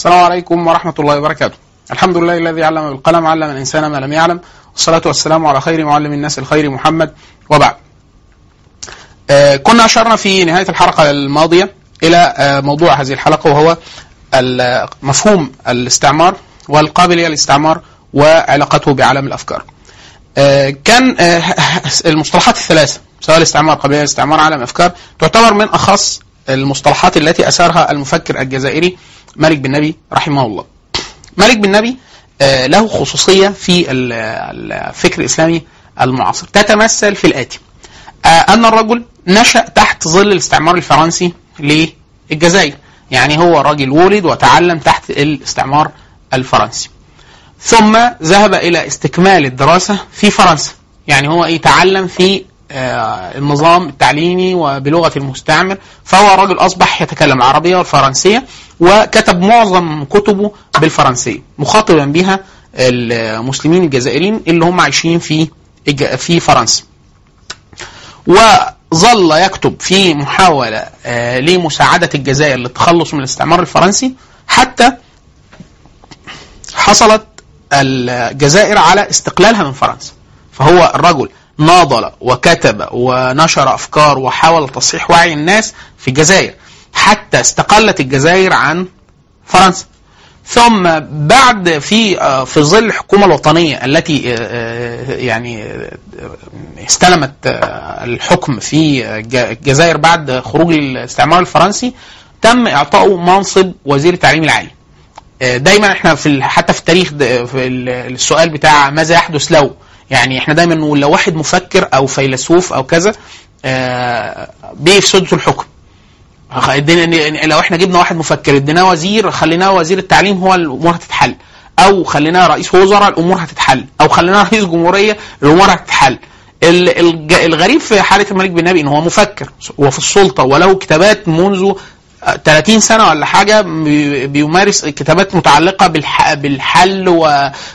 السلام عليكم ورحمة الله وبركاته. الحمد لله الذي علم بالقلم علم الإنسان ما لم يعلم. والصلاة والسلام على خير معلم الناس الخير محمد وبعد. آه كنا أشرنا في نهاية الحلقة الماضية إلى آه موضوع هذه الحلقة وهو مفهوم الاستعمار والقابلية للاستعمار وعلاقته بعالم الأفكار. آه، كان آه، المصطلحات الثلاثة سواء الاستعمار قبلية الاستعمار عالم أفكار تعتبر من أخص المصطلحات التي أثارها المفكر الجزائري مالك بن نبي رحمه الله. مالك بن نبي آه، له خصوصية في ال- الفكر الإسلامي المعاصر. تتمثل في الآتي. آه، أن الرجل نشأ تحت ظل الاستعمار الفرنسي للجزائر. يعني هو راجل ولد وتعلم تحت الاستعمار الفرنسي. ثم ذهب إلى استكمال الدراسة في فرنسا. يعني هو إيه تعلم في آه، النظام التعليمي وبلغة المستعمر. فهو رجل أصبح يتكلم العربيه والفرنسيه وكتب معظم كتبه بالفرنسية مخاطبا بها المسلمين الجزائريين اللي هم عايشين في في فرنسا. وظل يكتب في محاولة آه، لمساعدة الجزائر للتخلص من الاستعمار الفرنسي حتى حصلت الجزائر على استقلالها من فرنسا. فهو الرجل ناضل وكتب ونشر أفكار وحاول تصحيح وعي الناس في الجزائر. حتى استقلت الجزائر عن فرنسا. ثم بعد في آه، في ظل الحكومة الوطنية التي آه، آه، يعني استلمت الحكم في الج- الجزائر بعد خروج الاستعمار الفرنسي تم اعطائه منصب وزير التعليم العالي. دايما إحنا في حتى في التاريخ في ال- السؤال بتاع ماذا يحدث لو. يعني إحنا دايما نقول لو واحد مفكر أو فيلسوف أو كذا سدة الحكم. لو إحنا جبنا واحد مفكر اديناه وزير خليناه وزير التعليم هو الأمور هتتحل. أو خليناه رئيس وزراء الأمور هتتحل. أو خليناه رئيس جمهورية الأمور هتتحل. الغريب في حالة الملك بن نبي إن هو مفكر وفي السلطة وله كتابات منذ 30 سنة ولا حاجة بي- بيمارس كتابات متعلقة بالح- بالحل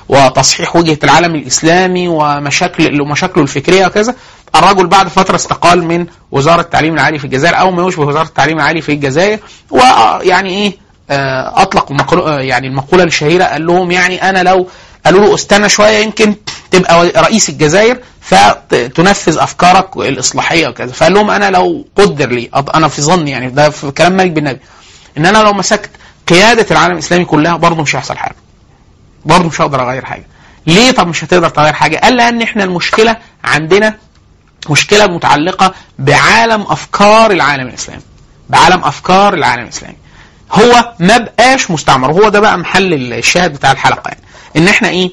وتصحيح وجهة العالم الإسلامي ومشاكل ومشاكله الفكرية وكذا. الرجل بعد فترة استقال من وزارة التعليم العالي في الجزائر أو ما يشبه وزاره التعليم العالي في الجزائر ويعني إيه آه، أطلق يعني المقولة الشهيرة قال لهم يعني أنا لو قالوا له استنى شوية يمكن تبقى رئيس الجزائر فتنفذ أفكارك الإصلاحية وكذا. فقال لهم أنا لو قدر لي أنا في ظني يعني ده في كلام مالك بن نبي. إن أنا لو مسكت قيادة العالم الإسلامي كلها برضه مش هيحصل حاجة. برضه مش هقدر أغير حاجة. ليه طب مش هتقدر تغير حاجة؟ قال لأن إحنا المشكلة عندنا مشكلة متعلقة بعالم أفكار العالم الإسلامي. بعالم أفكار العالم الإسلامي. هو ما بقاش مستعمر. وهو ده بقى محل الشاهد بتاع الحلقة يعني. إن إحنا إيه؟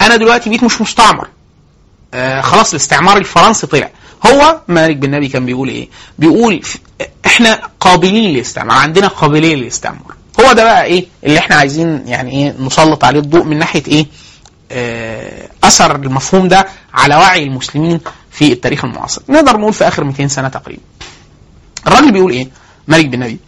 أنا دلوقتي بقيت مش مستعمر. آه خلاص الاستعمار الفرنسي طلع. هو مالك بن نبي كان بيقول إيه؟ بيقول إحنا قابلين للاستعمار عندنا قابلية للاستعمار. هو ده بقى إيه اللي إحنا عايزين يعني إيه نسلط عليه الضوء من ناحية إيه؟ آه، أثر المفهوم ده على وعي المسلمين في التاريخ المعاصر. نقدر نقول في آخر 200 سنة تقريبا. الراجل بيقول إيه؟ مالك بن نبي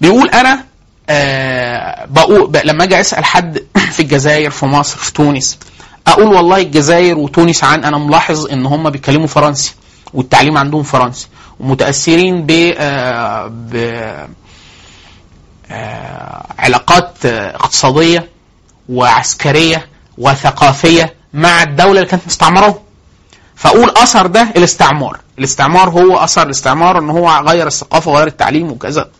بيقول أنا آه بقول ب- لما أجي أسأل حد في الجزائر في مصر في تونس أقول والله الجزائر وتونس عن أنا ملاحظ إن هم بيتكلموا فرنسي والتعليم عندهم فرنسي ومتأثرين ب آه ب آه علاقات اقتصادية وعسكرية وثقافية مع الدولة اللي كانت مستعمراهم فأقول أثر ده الاستعمار. الاستعمار هو أثر الاستعمار إن هو غير الثقافة وغير التعليم وكذا.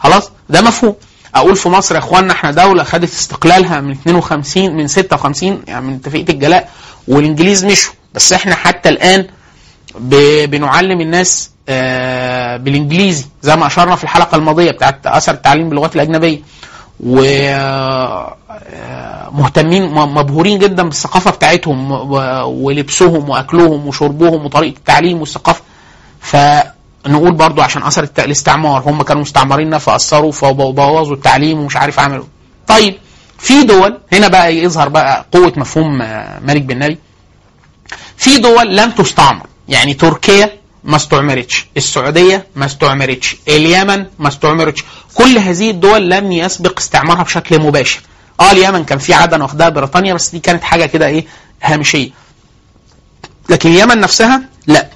خلاص؟ ده مفهوم. أقول في مصر يا اخوانا إحنا دولة خدت استقلالها من 52 من 56 يعني من اتفاقيه الجلاء والإنجليز مشوا. بس إحنا حتى الآن بنعلم الناس آه، بالإنجليزي زي ما أشرنا في الحلقة الماضية بتاعت أثر التعليم باللغات الأجنبية. و آه، مبهورين جدا بالثقافة بتاعتهم ولبسهم وأكلهم وشربهم وطريقة التعليم والثقافة. فنقول برضو عشان أثر الاستعمار هم كانوا مستعمريننا فاثروا فبوظوا التعليم ومش عارف عملوا. طيب في دول هنا بقى يظهر بقى قوة مفهوم آه، مالك بن نبي. في دول لم تستعمر يعني تركيا ما استعمرتش السعودية ما استعمرتش اليمن ما استعمرتش. كل هذه الدول لم يسبق استعمارها بشكل مباشر. آه اليمن كان في عدن واخدها بريطانيا بس دي كانت حاجة كده إيه هامشية. لكن اليمن نفسها؟ لا.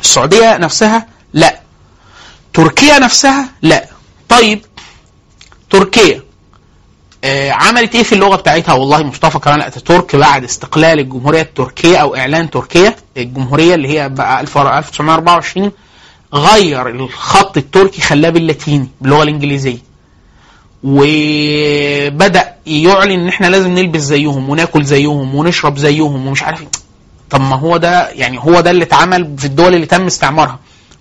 السعودية نفسها لا. تركيا نفسها لا. طيب تركيا آه، عملت إيه في اللغة بتاعتها؟ والله مصطفى كمال اتاتورك بعد استقلال الجمهورية التركية أو إعلان تركيا الجمهورية اللي هي بقى 1924 غير الخط التركي خلاه باللاتيني باللغة الإنجليزية. وبدأ يعلن إن إحنا لازم نلبس زيهم وناكل زيهم ونشرب زيهم ومش عارف إيه. طب ما هو ده يعني هو ده اللي اتعمل في الدول اللي تم استعمارها.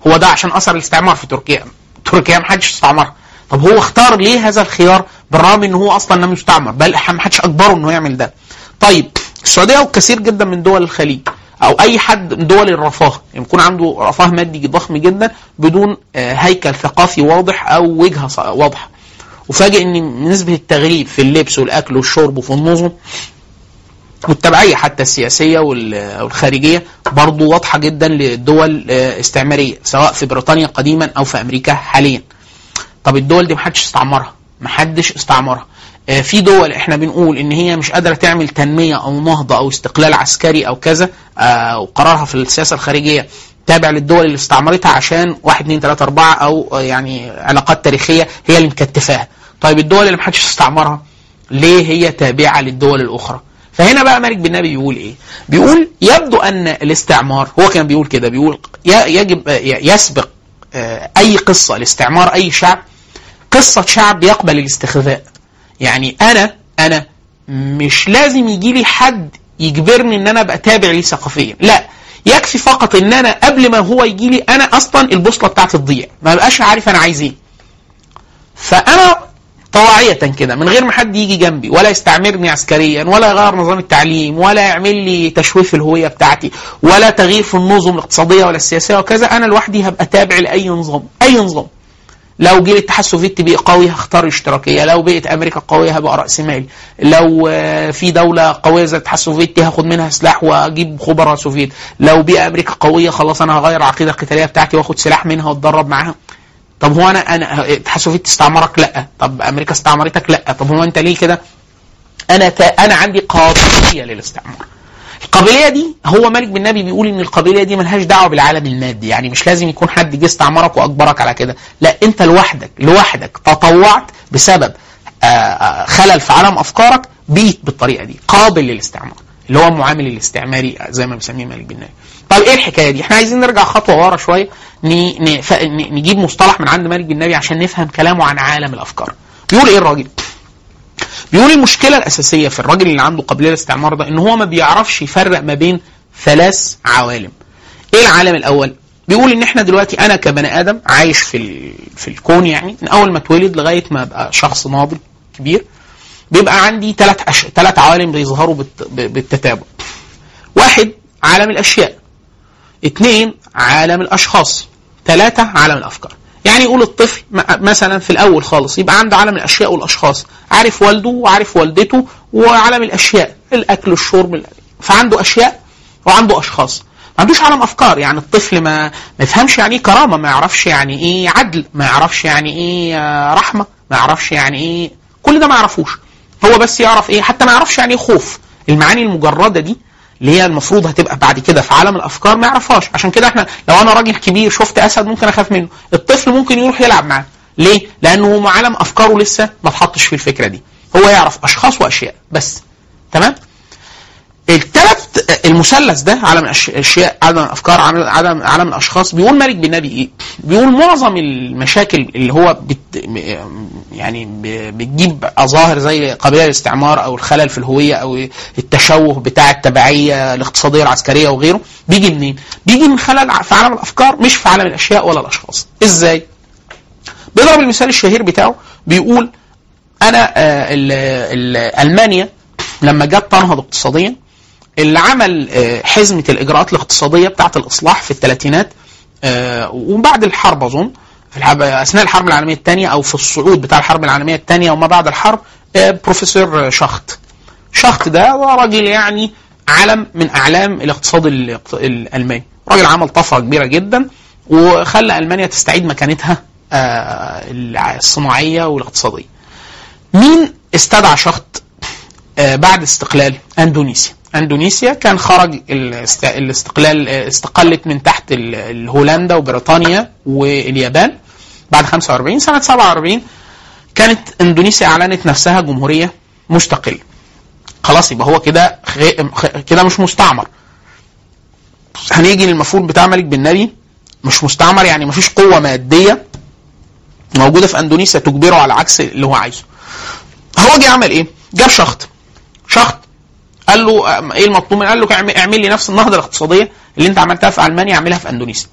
هو ده عشان أثر الاستعمار في تركيا. تركيا ما حدش استعمرها. طب هو اختار ليه هذا الخيار بالرغم إن هو أصلا لم يستعمر؟ بل ما حدش أجبره إنه يعمل ده. طيب السعودية وكثير جدا من دول الخليج أو أي حد من دول الرفاه يعني يكون عنده رفاه مادي ضخم جدا بدون آه، هيكل ثقافي واضح أو وجهة واضحة. وفاجئ إن نسبة التغريب في اللبس والأكل والشرب وفي النظم والتبعيه حتى السياسية وال- والخارجية برضو واضحة جدا للدول آه، استعمارية سواء في بريطانيا قديما أو في أمريكا حاليا طب الدول دي محدش استعمرها محدش استعمرها آه، في دول إحنا بنقول إن هي مش قادرة تعمل تنمية أو نهضة أو استقلال عسكري أو كذا آه، وقرارها في السياسة الخارجية تابع للدول اللي استعمرتها عشان واحد اتنين تلاتة أربعة أو يعني علاقات تاريخية هي اللي مكتفاها. طيب الدول اللي محدش استعمرها ليه هي تابعة للدول الأخرى؟ فهنا بقى مالك بن نبي بيقول إيه؟ بيقول يبدو أن الاستعمار هو كان بيقول كده بيقول يجب يسبق آه، أي قصة لاستعمار أي شعب قصة شعب يقبل الاستخفاء. يعني أنا أنا مش لازم يجي لي حد يجبرني إن أنا أبقى تابع ليه ثقافيا لا يكفي فقط إن أنا قبل ما هو يجي لي أنا أصلا البوصلة بتاعتي تضيع ما بقاش عارف أنا عايز إيه فأنا طواعية كده من غير ما حد يجي جنبي ولا يستعمرني عسكريا ولا يغير نظام التعليم ولا يعمل لي تشويه في الهوية بتاعتي ولا تغيير في النظم الاقتصادية ولا السياسية وكذا أنا لوحدي هبقى تابع لأي نظام أي نظام. لو جه الاتحاد السوفيتي بقى قوي هختار الاشتراكية، لو بقت أمريكا قوية هبقى رأس مالي، لو آه، في دولة قوية زي الاتحاد السوفيتي هاخد منها سلاح وأجيب خبراء سوفيت، لو بقى أمريكا قوية خلاص أنا هغير العقيده القتالية بتاعتي وآخد سلاح منها وأتدرب معاها. طب هو أنا أنا الاتحاد السوفيتي استعمرك؟ لا، طب أمريكا استعمرتك؟ لا، طب هو أنت ليه كده؟ أنا تا أنا عندي قابلية للاستعمار. القابلية دي هو مالك بن نبي بيقول إن القابلية دي ملهاش دعوة بالعالم المادي يعني مش لازم يكون حد جه استعمرك وأجبرك على كده لا أنت لوحدك لوحدك تطوعت بسبب آه، آه، خلل في عالم أفكارك بيت بالطريقة دي قابل للاستعمار اللي هو المعامل الاستعماري زي ما بيسميه مالك بن نبي طيب إيه الحكاية دي إحنا عايزين نرجع خطوة ورا شوية نجيب مصطلح من عند مالك بن عشان نفهم كلامه عن عالم الأفكار بيقول إيه الراجل بيقول المشكلة الأساسية في الراجل اللي عنده قابلية للاستعمار ده إن هو ما بيعرفش يفرق ما بين ثلاث عوالم. إيه العالم الأول؟ بيقول إن إحنا دلوقتي أنا كبني آدم عايش في. في الكون يعني من أول ما اتولد لغاية ما أبقى شخص ناضج كبير بيبقى عندي ثلاث. ثلاث عوالم بيظهروا بالتتابع. واحد عالم الأشياء. اثنين عالم الأشخاص. ثلاثة عالم الأفكار. يعني يقول الطفل مثلا في الأول خالص يبقى عنده عالم الأشياء والأشخاص. عارف والده وعارف والدته وعالم الأشياء. الأكل والشرب فعنده أشياء وعنده أشخاص. ما عندوش عالم أفكار. يعني الطفل ما ما يفهمش يعني إيه كرامة ما يعرفش يعني إيه عدل ما يعرفش يعني إيه آه، رحمة ما يعرفش يعني إيه. كل ده ما يعرفوش. هو بس يعرف إيه؟ حتى ما يعرفش يعني إيه خوف. المعاني المجردة دي اللي هي المفروض هتبقى بعد كده في عالم الأفكار ما يعرفهاش. عشان كده إحنا لو أنا راجل كبير شفت أسد ممكن أخاف منه. الطفل ممكن يروح يلعب معاه. ليه؟ لأنه عالم أفكاره لسه ما اتحطش في الفكرة دي. هو يعرف أشخاص وأشياء بس. تمام؟ الثلاث المثلث ده عالم الاشياء عالم الافكار عالم عالم, الاشخاص بيقول مالك بن نبي إيه؟ بيقول معظم المشاكل اللي هو بت يعني بتجيب ظاهر زي قضية الاستعمار أو الخلل في الهوية أو التشوه بتاع التبعية الاقتصادية العسكرية وغيره بيجي منين؟ بيجي من خلل في عالم الأفكار مش في عالم الأشياء ولا الأشخاص. إزاي؟ بيضرب المثال الشهير بتاعه بيقول أنا آه، ال- ال- ألمانيا لما جت تنهض اقتصاديا اللي عمل آه، حزمة الإجراءات الاقتصادية بتاعة الإصلاح في الثلاثينات آه، وبعد الحرب أظن في الحرب أثناء الحرب العالمية الثانية أو في الصعود بتاع الحرب العالمية الثانية وما بعد الحرب آه، بروفيسور شخت. شخت ده راجل يعني علم من أعلام الاقتصاد الاقت- الألماني. راجل عمل طفرة كبيرة جدا وخلى ألمانيا تستعيد مكانتها الصناعية والاقتصادية. مين استدعى شخط بعد استقلال أندونيسيا. أندونيسيا كان خرج الاست- الاستقلال استقلت من تحت هولندا وبريطانيا واليابان. بعد 45 سنة 47 كانت أندونيسيا أعلنت نفسها جمهورية مستقلة. خلاص يبقى هو كده كده مش مستعمر. هنيجي للمفروض بتاع ملك بن نبي. مش مستعمر يعني مفيش قوة مادية موجودة في أندونيسيا تجبره على عكس اللي هو عايزه. هو جه عمل إيه؟ جاب شخط شخط قال له إيه المطلوب؟ منه؟ قال له اعمل لي نفس النهضة الاقتصادية اللي أنت عملتها في ألمانيا أعملها في أندونيسيا.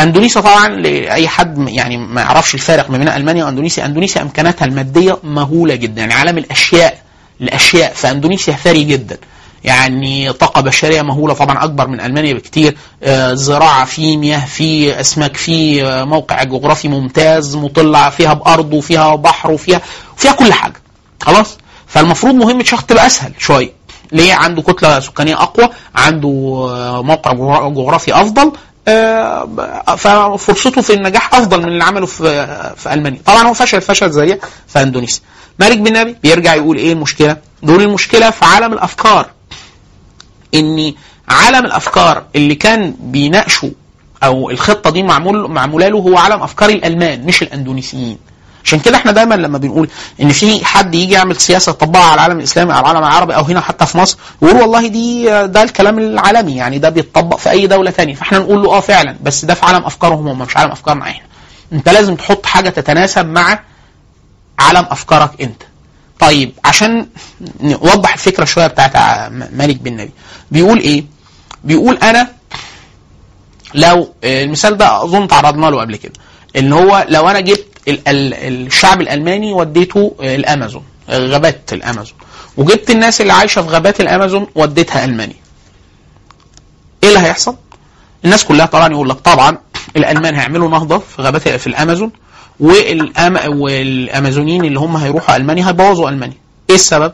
أندونيسيا طبعا لأي حد يعني ما يعرفش الفارق ما بين ألمانيا وأندونيسيا أندونيسيا إمكاناتها المادية مهولة جدا يعني عالم الأشياء الأشياء في أندونيسيا ثري جدا. يعني طاقة بشرية مهولة طبعا أكبر من ألمانيا بكتير آه، زراعة في مياه في أسماك في آه، موقع جغرافي ممتاز مطل فيها بأرض وفيها بحر وفيها فيها كل حاجة. خلاص؟ فالمفروض مهمة شخص تبقى أسهل شوية. ليه عنده كتلة سكانية أقوى عنده آه، موقع جغرا- جغرافي أفضل آه، ففرصته في النجاح أفضل من اللي عمله في في ألمانيا. طبعا هو فشل فشل ذريع في إندونيسيا. مالك بن نبي بيرجع يقول إيه المشكلة؟ دول المشكلة في عالم الأفكار. إن عالم الأفكار اللي كان بيناقشوا أو الخطة دي معمول معمولة له هو عالم أفكار الألمان مش الأندونيسيين. عشان كده إحنا دايما لما بنقول إن في حد يجي يعمل سياسة يطبقها على العالم الإسلامي أو العالم العربي أو هنا حتى في مصر يقول والله دي ده الكلام العالمي يعني ده بيتطبق في أي دولة تانية. فاحنا نقول له آه فعلا بس ده في عالم أفكارهم هم مش عالم أفكارنا إحنا. أنت لازم تحط حاجة تتناسب مع عالم أفكارك أنت. طيب عشان نوضح الفكرة شوية بتاعت مالك بن نبي. بيقول إيه؟ بيقول أنا لو آه، المثال ده أظن تعرضنا له قبل كده. ان هو لو أنا جبت ال- ال- الشعب الالماني وديته الامازون غابات الامازون وجبت الناس اللي عايشة في غابات الامازون وديتها ألمانيا. إيه اللي هيحصل؟ الناس كلها طبعا يقول لك طبعا الألمان هيعملوا نهضة في غابات في الأمازون والأم... والأمازونيين اللي هم هيروحوا ألمانيا هيبوظوا ألمانيا. إيه السبب؟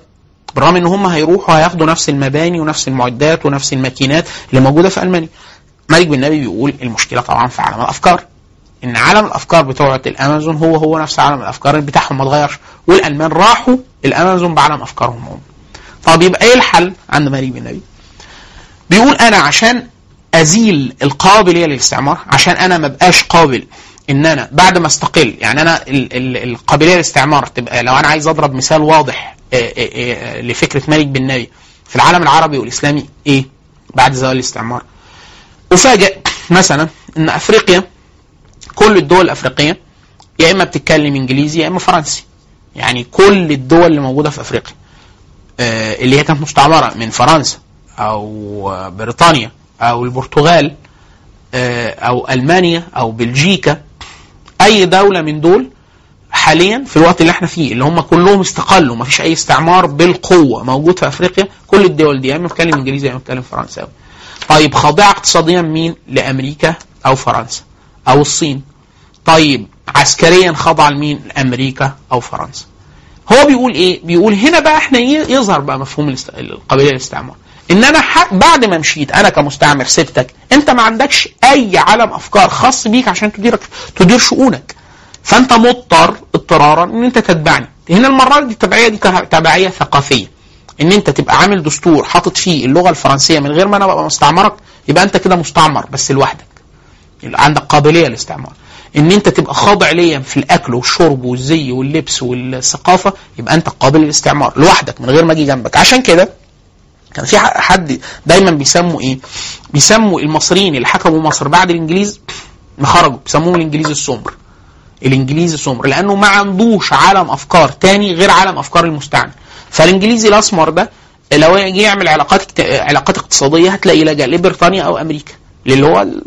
بالرغم إن هم هيروحوا هياخدوا نفس المباني ونفس المعدات ونفس الماكينات اللي موجودة في ألمانيا. مالك بن نبي بيقول المشكلة طبعا في عالم الأفكار. إن عالم الأفكار بتوع الأمازون هو هو نفس عالم الأفكار بتاعهم ما اتغيرش. والألمان راحوا الأمازون بعالم أفكارهم هم. طب يبقى إيه الحل عند مالك بن نبي بيقول أنا عشان أزيل القابليه للاستعمار عشان أنا ما بقاش قابل إن أنا بعد ما أستقل يعني أنا ال- ال- القابلية للاستعمار تبقى لو أنا عايز أضرب مثال واضح آه، آه، آه، لفكرة مالك بن نبي في العالم العربي والإسلامي إيه؟ بعد زوال الاستعمار. افاجئ مثلا إن أفريقيا كل الدول الأفريقية يا إما بتتكلم إنجليزي يا إما فرنسي. يعني كل الدول اللي موجودة في أفريقيا آه، اللي هي كانت مستعمرة من فرنسا أو آه، بريطانيا أو البرتغال آه، أو ألمانيا أو بلجيكا أي دولة من دول حاليا في الوقت اللي إحنا فيه اللي هم كلهم استقلوا ما فيش أي استعمار بالقوة موجود في أفريقيا كل الدول دي يا إما بتتكلم إنجليزي يا إما بتتكلم فرنساوي. طيب خاضعة اقتصاديا مين لأمريكا أو فرنسا؟ أو الصين. طيب عسكريا خاضعه لمين؟ لأمريكا أو فرنسا. هو بيقول إيه؟ بيقول هنا بقى إحنا ي- يظهر بقى مفهوم القابلية للاستعمار. إن أنا بعد ما مشيت أنا كمستعمر سبتك أنت ما عندكش أي علم أفكار خاص بيك عشان تدير تدير شؤونك. فأنت مضطر اضطرارا إن أنت تتبعني. هنا المرة دي التبعيه دي تبعية ثقافية. إن أنت تبقى عامل دستور حاطط فيه اللغة الفرنسية من غير ما أنا أبقى مستعمرك يبقى أنت كده مستعمر بس لوحدك. يبقى عندك قابلية للاستعمار. إن أنت تبقى خاضع ليا في الأكل والشرب والزي واللبس والثقافة يبقى أنت قابل للاستعمار لوحدك من غير ما أجي جنبك. عشان كده كان في حد دايما بيسموا إيه؟ بيسموا المصريين اللي حكموا مصر بعد الإنجليز ما خرجوا بيسموهم الإنجليز السمر الانجليزي السمر لأنه ما عندوش عالم أفكار تاني غير عالم أفكار المستعمر. فالانجليزي الأسمر ده لو يجي يعمل علاقات علاقات اقتصادية هتلاقي لجأ لبريطانيا أو أمريكا. اللي هو ال-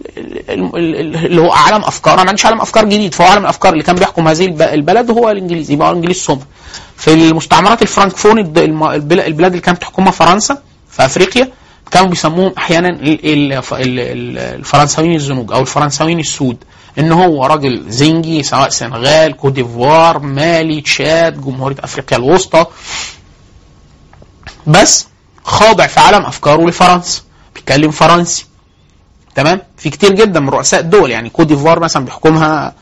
ال- ال- اللي هو عالم أفكار. ما عندوش عالم أفكار جديد. فهو عالم الأفكار اللي كان بيحكم هذه الب- البلد هو الإنجليزي يبقى الانجليز السمر في المستعمرات البل- البلاد اللي كانت تحكمها فرنسا في أفريقيا كانوا بيسموهم أحيانا ال- ال- ال- ال- الفرنساويين الزنوج أو الفرنساويين السود. إن هو راجل زنجي سواء سنغال كوت ديفوار مالي تشاد جمهورية أفريقيا الوسطى. بس خاضع في عالم أفكاره لفرنسا. بيتكلم فرنسي. تمام؟ في كتير جدا من رؤساء الدول يعني كوت ديفوار مثلا بيحكمها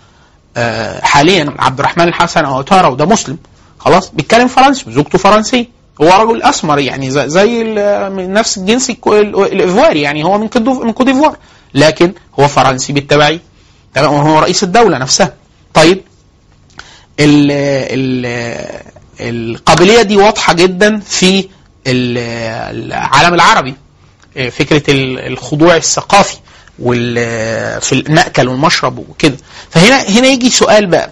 آه، حاليا عبد الرحمن الحسن أو أوتارا وده مسلم. خلاص؟ بيتكلم فرنسي وزوجته فرنسية. هو رجل أسمر يعني زي, من نفس الجنس الايفواري يعني هو من من كوت ديفوار. لكن هو فرنسي بالتبعيه تمام؟ وهو رئيس الدولة نفسها. طيب ال ال القابلية دي واضحة جدا في ال- العالم العربي. فكرة ال- الخضوع الثقافي وال في المأكل والمشرب وكده. فهنا هنا يجي سؤال بقى.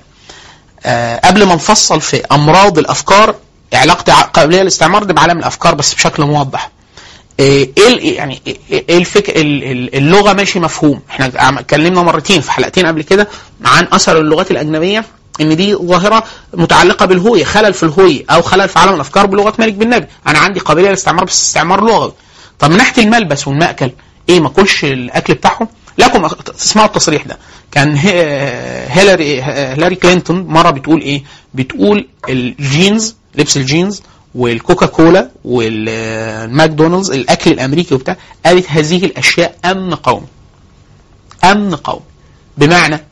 آه، قبل ما نفصل في أمراض الأفكار علاقة قابلية الاستعمار دي بعالم الأفكار بس بشكل موضح. آه، إيه يعني إيه إيه الفك ال- ال- اللغة ماشي مفهوم. إحنا اتكلمنا مرتين في حلقتين قبل كده عن أثر اللغات الأجنبية إن دي ظاهرة متعلقة بالهوية خلل في الهوية أو خلل في عالم الأفكار بلغة مالك بن نبي. أنا عندي قابلية للاستعمار بس استعمار لغوي. طب من ناحية الملبس والمأكل إيه ما اكلش الأكل بتاعهم؟ لكم تسمعوا التصريح ده. كان هي- هيلاري هيلاري كلينتون مرة بتقول إيه؟ بتقول الجينز لبس الجينز والكوكا كولا والماكدونالدز الأكل الأمريكي وبتاع قالت هذه الأشياء أمن قومي أمن قومي بمعنى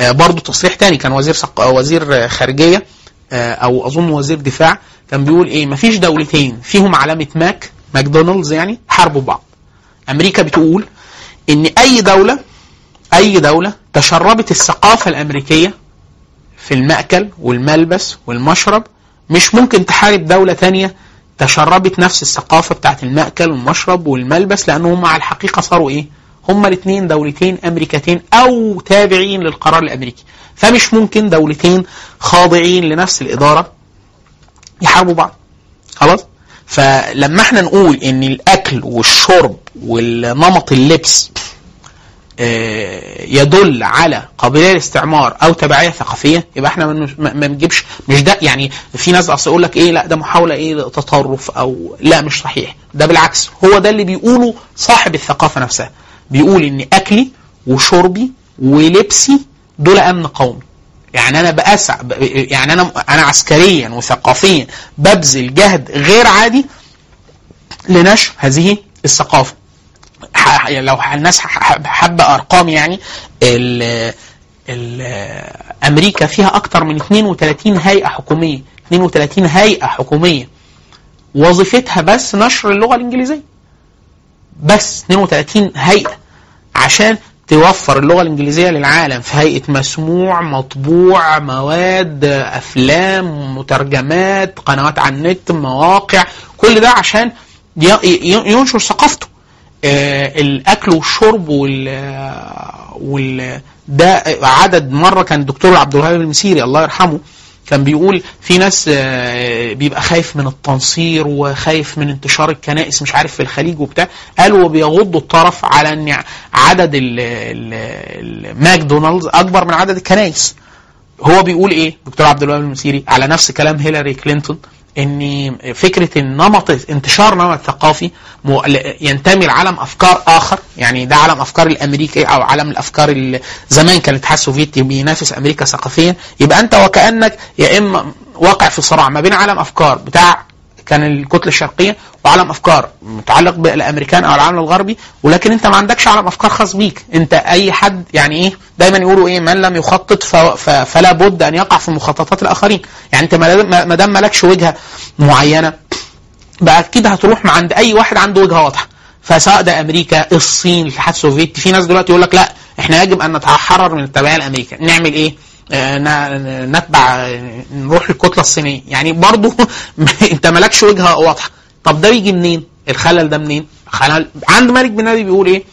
آه، برضو تصريح تاني كان وزير سق... وزير خارجية آه، أو أظن وزير دفاع كان بيقول إيه؟ مفيش دولتين فيهم علامة ماك ماكدونالدز يعني حاربوا بعض أمريكا بتقول إن أي دولة أي دولة تشربت الثقافة الأمريكية في المأكل والملبس والمشرب مش ممكن تحارب دولة تانية تشربت نفس الثقافة بتاعت المأكل والمشرب والملبس لأن هم على الحقيقة صاروا إيه؟ هما الاثنين دولتين أمريكتين أو تابعين للقرار الأمريكي فمش ممكن دولتين خاضعين لنفس الإدارة يحاربوا بعض خلاص؟ فلما إحنا نقول إن الأكل والشرب والنمط اللبس آه، يدل على قابلية للاستعمار أو تبعية ثقافية يبقى إحنا ما بنجيبش مش ده يعني في ناس أصل يقول لك إيه لا ده محاولة إيه تطرف أو لا مش صحيح. ده بالعكس هو ده اللي بيقوله صاحب الثقافة نفسها. بيقول إن أكلي وشربي ولبسي دول أمن قومي يعني أنا بأسع يعني أنا أنا عسكريا وثقافيا ببذل جهد غير عادي لنشر هذه الثقافة. ح- لو الناس حابة أرقام يعني ال ال أمريكا فيها أكثر من 32 هيئة حكومية 32 هيئة حكومية. وظيفتها بس نشر اللغة الإنجليزية. بس 32 هيئة عشان توفر اللغة الإنجليزية للعالم في هيئة مسموع مطبوع مواد أفلام مترجمات قنوات على النت مواقع كل ده عشان ينشر ثقافته. آه، الأكل والشرب وال وال ده عدد مرة كان الدكتور عبد الوهاب المسيري الله يرحمه كان بيقول في ناس آه، بيبقى خايف من التنصير وخايف من انتشار الكنائس مش عارف في الخليج وبتاع. قالوا وبيغضوا الطرف على إن عدد ال- ال- الماكدونالدز أكبر من عدد الكنائس. هو بيقول إيه؟ دكتور عبد الوهاب المسيري على نفس كلام هيلاري كلينتون. ان فكرة النمط انتشار نمط ثقافي ينتمي لعالم أفكار آخر. يعني ده عالم أفكار الأمريكي أو عالم الأفكار زمان كان الاتحاد السوفيتي بينافس أمريكا ثقافيا. يبقى أنت وكأنك يا إما واقع في صراع ما بين عالم أفكار بتاع كان الكتله الشرقية وعالم أفكار متعلق بالأمريكان أو العالم الغربي ولكن أنت ما عندكش عالم أفكار خاص بيك. أنت أي حد يعني إيه دايما يقولوا إيه من لم يخطط فلا بد أن يقع في مخططات الآخرين. يعني أنت ما دام- ما دام مالكش وجهة معينة بقى كده هتروح مع عند أي واحد عنده وجهة واضحة. فسواء ده أمريكا الصين الاتحاد السوفيتي في ناس دلوقتي يقول لك لا إحنا يجب أن نتحرر من التبعية الأمريكية. نعمل إيه؟ نتبع آه، نروح للكتله الصينية. يعني برضو انت مالكش وجهة واضحة. طب ده بيجي منين؟ الخلل ده منين؟ خلل عند مالك بن نبي بيقول إيه؟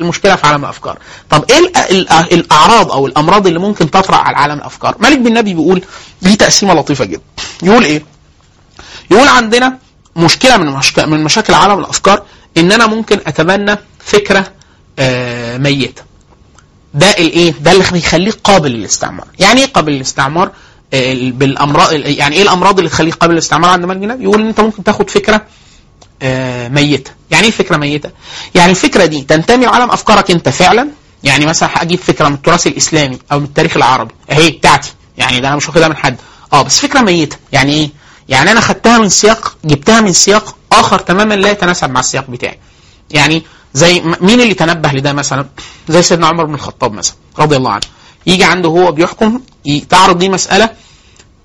المشكلة في عالم الأفكار. طب إيه ال- ال- الأعراض أو الأمراض اللي ممكن تطرأ على عالم الأفكار؟ مالك بن نبي بيقول دي تقسيمة لطيفة جدا. يقول إيه؟ يقول عندنا مشكلة من مشك... من مشاكل عالم الأفكار إن أنا ممكن أتبنى فكرة آه ميتة. ده الايه ده اللي بيخليه قابل للاستعمار. يعني إيه قابل للاستعمار؟ آه بالأمراض يعني إيه الأمراض اللي تخليه قابل للاستعمار عند مالك بن نبي يقول إن أنت ممكن تاخد فكرة آه، ميتة. يعني إيه فكرة ميتة؟ يعني الفكرة دي تنتمي لعالم أفكارك أنت فعلا؟ يعني مثلا هجيب فكرة من التراث الإسلامي أو من التاريخ العربي. أهي بتاعتي. يعني ده أنا مش واخدها من حد. آه بس فكرة ميتة. يعني إيه؟ يعني أنا خدتها من سياق جبتها من سياق آخر تماما لا يتناسب مع السياق بتاعي. يعني زي مين اللي تنبه لده مثلا؟ زي سيدنا عمر بن الخطاب مثلا رضي الله عنه. يجي عنده هو بيحكم تعرض ليه مسألة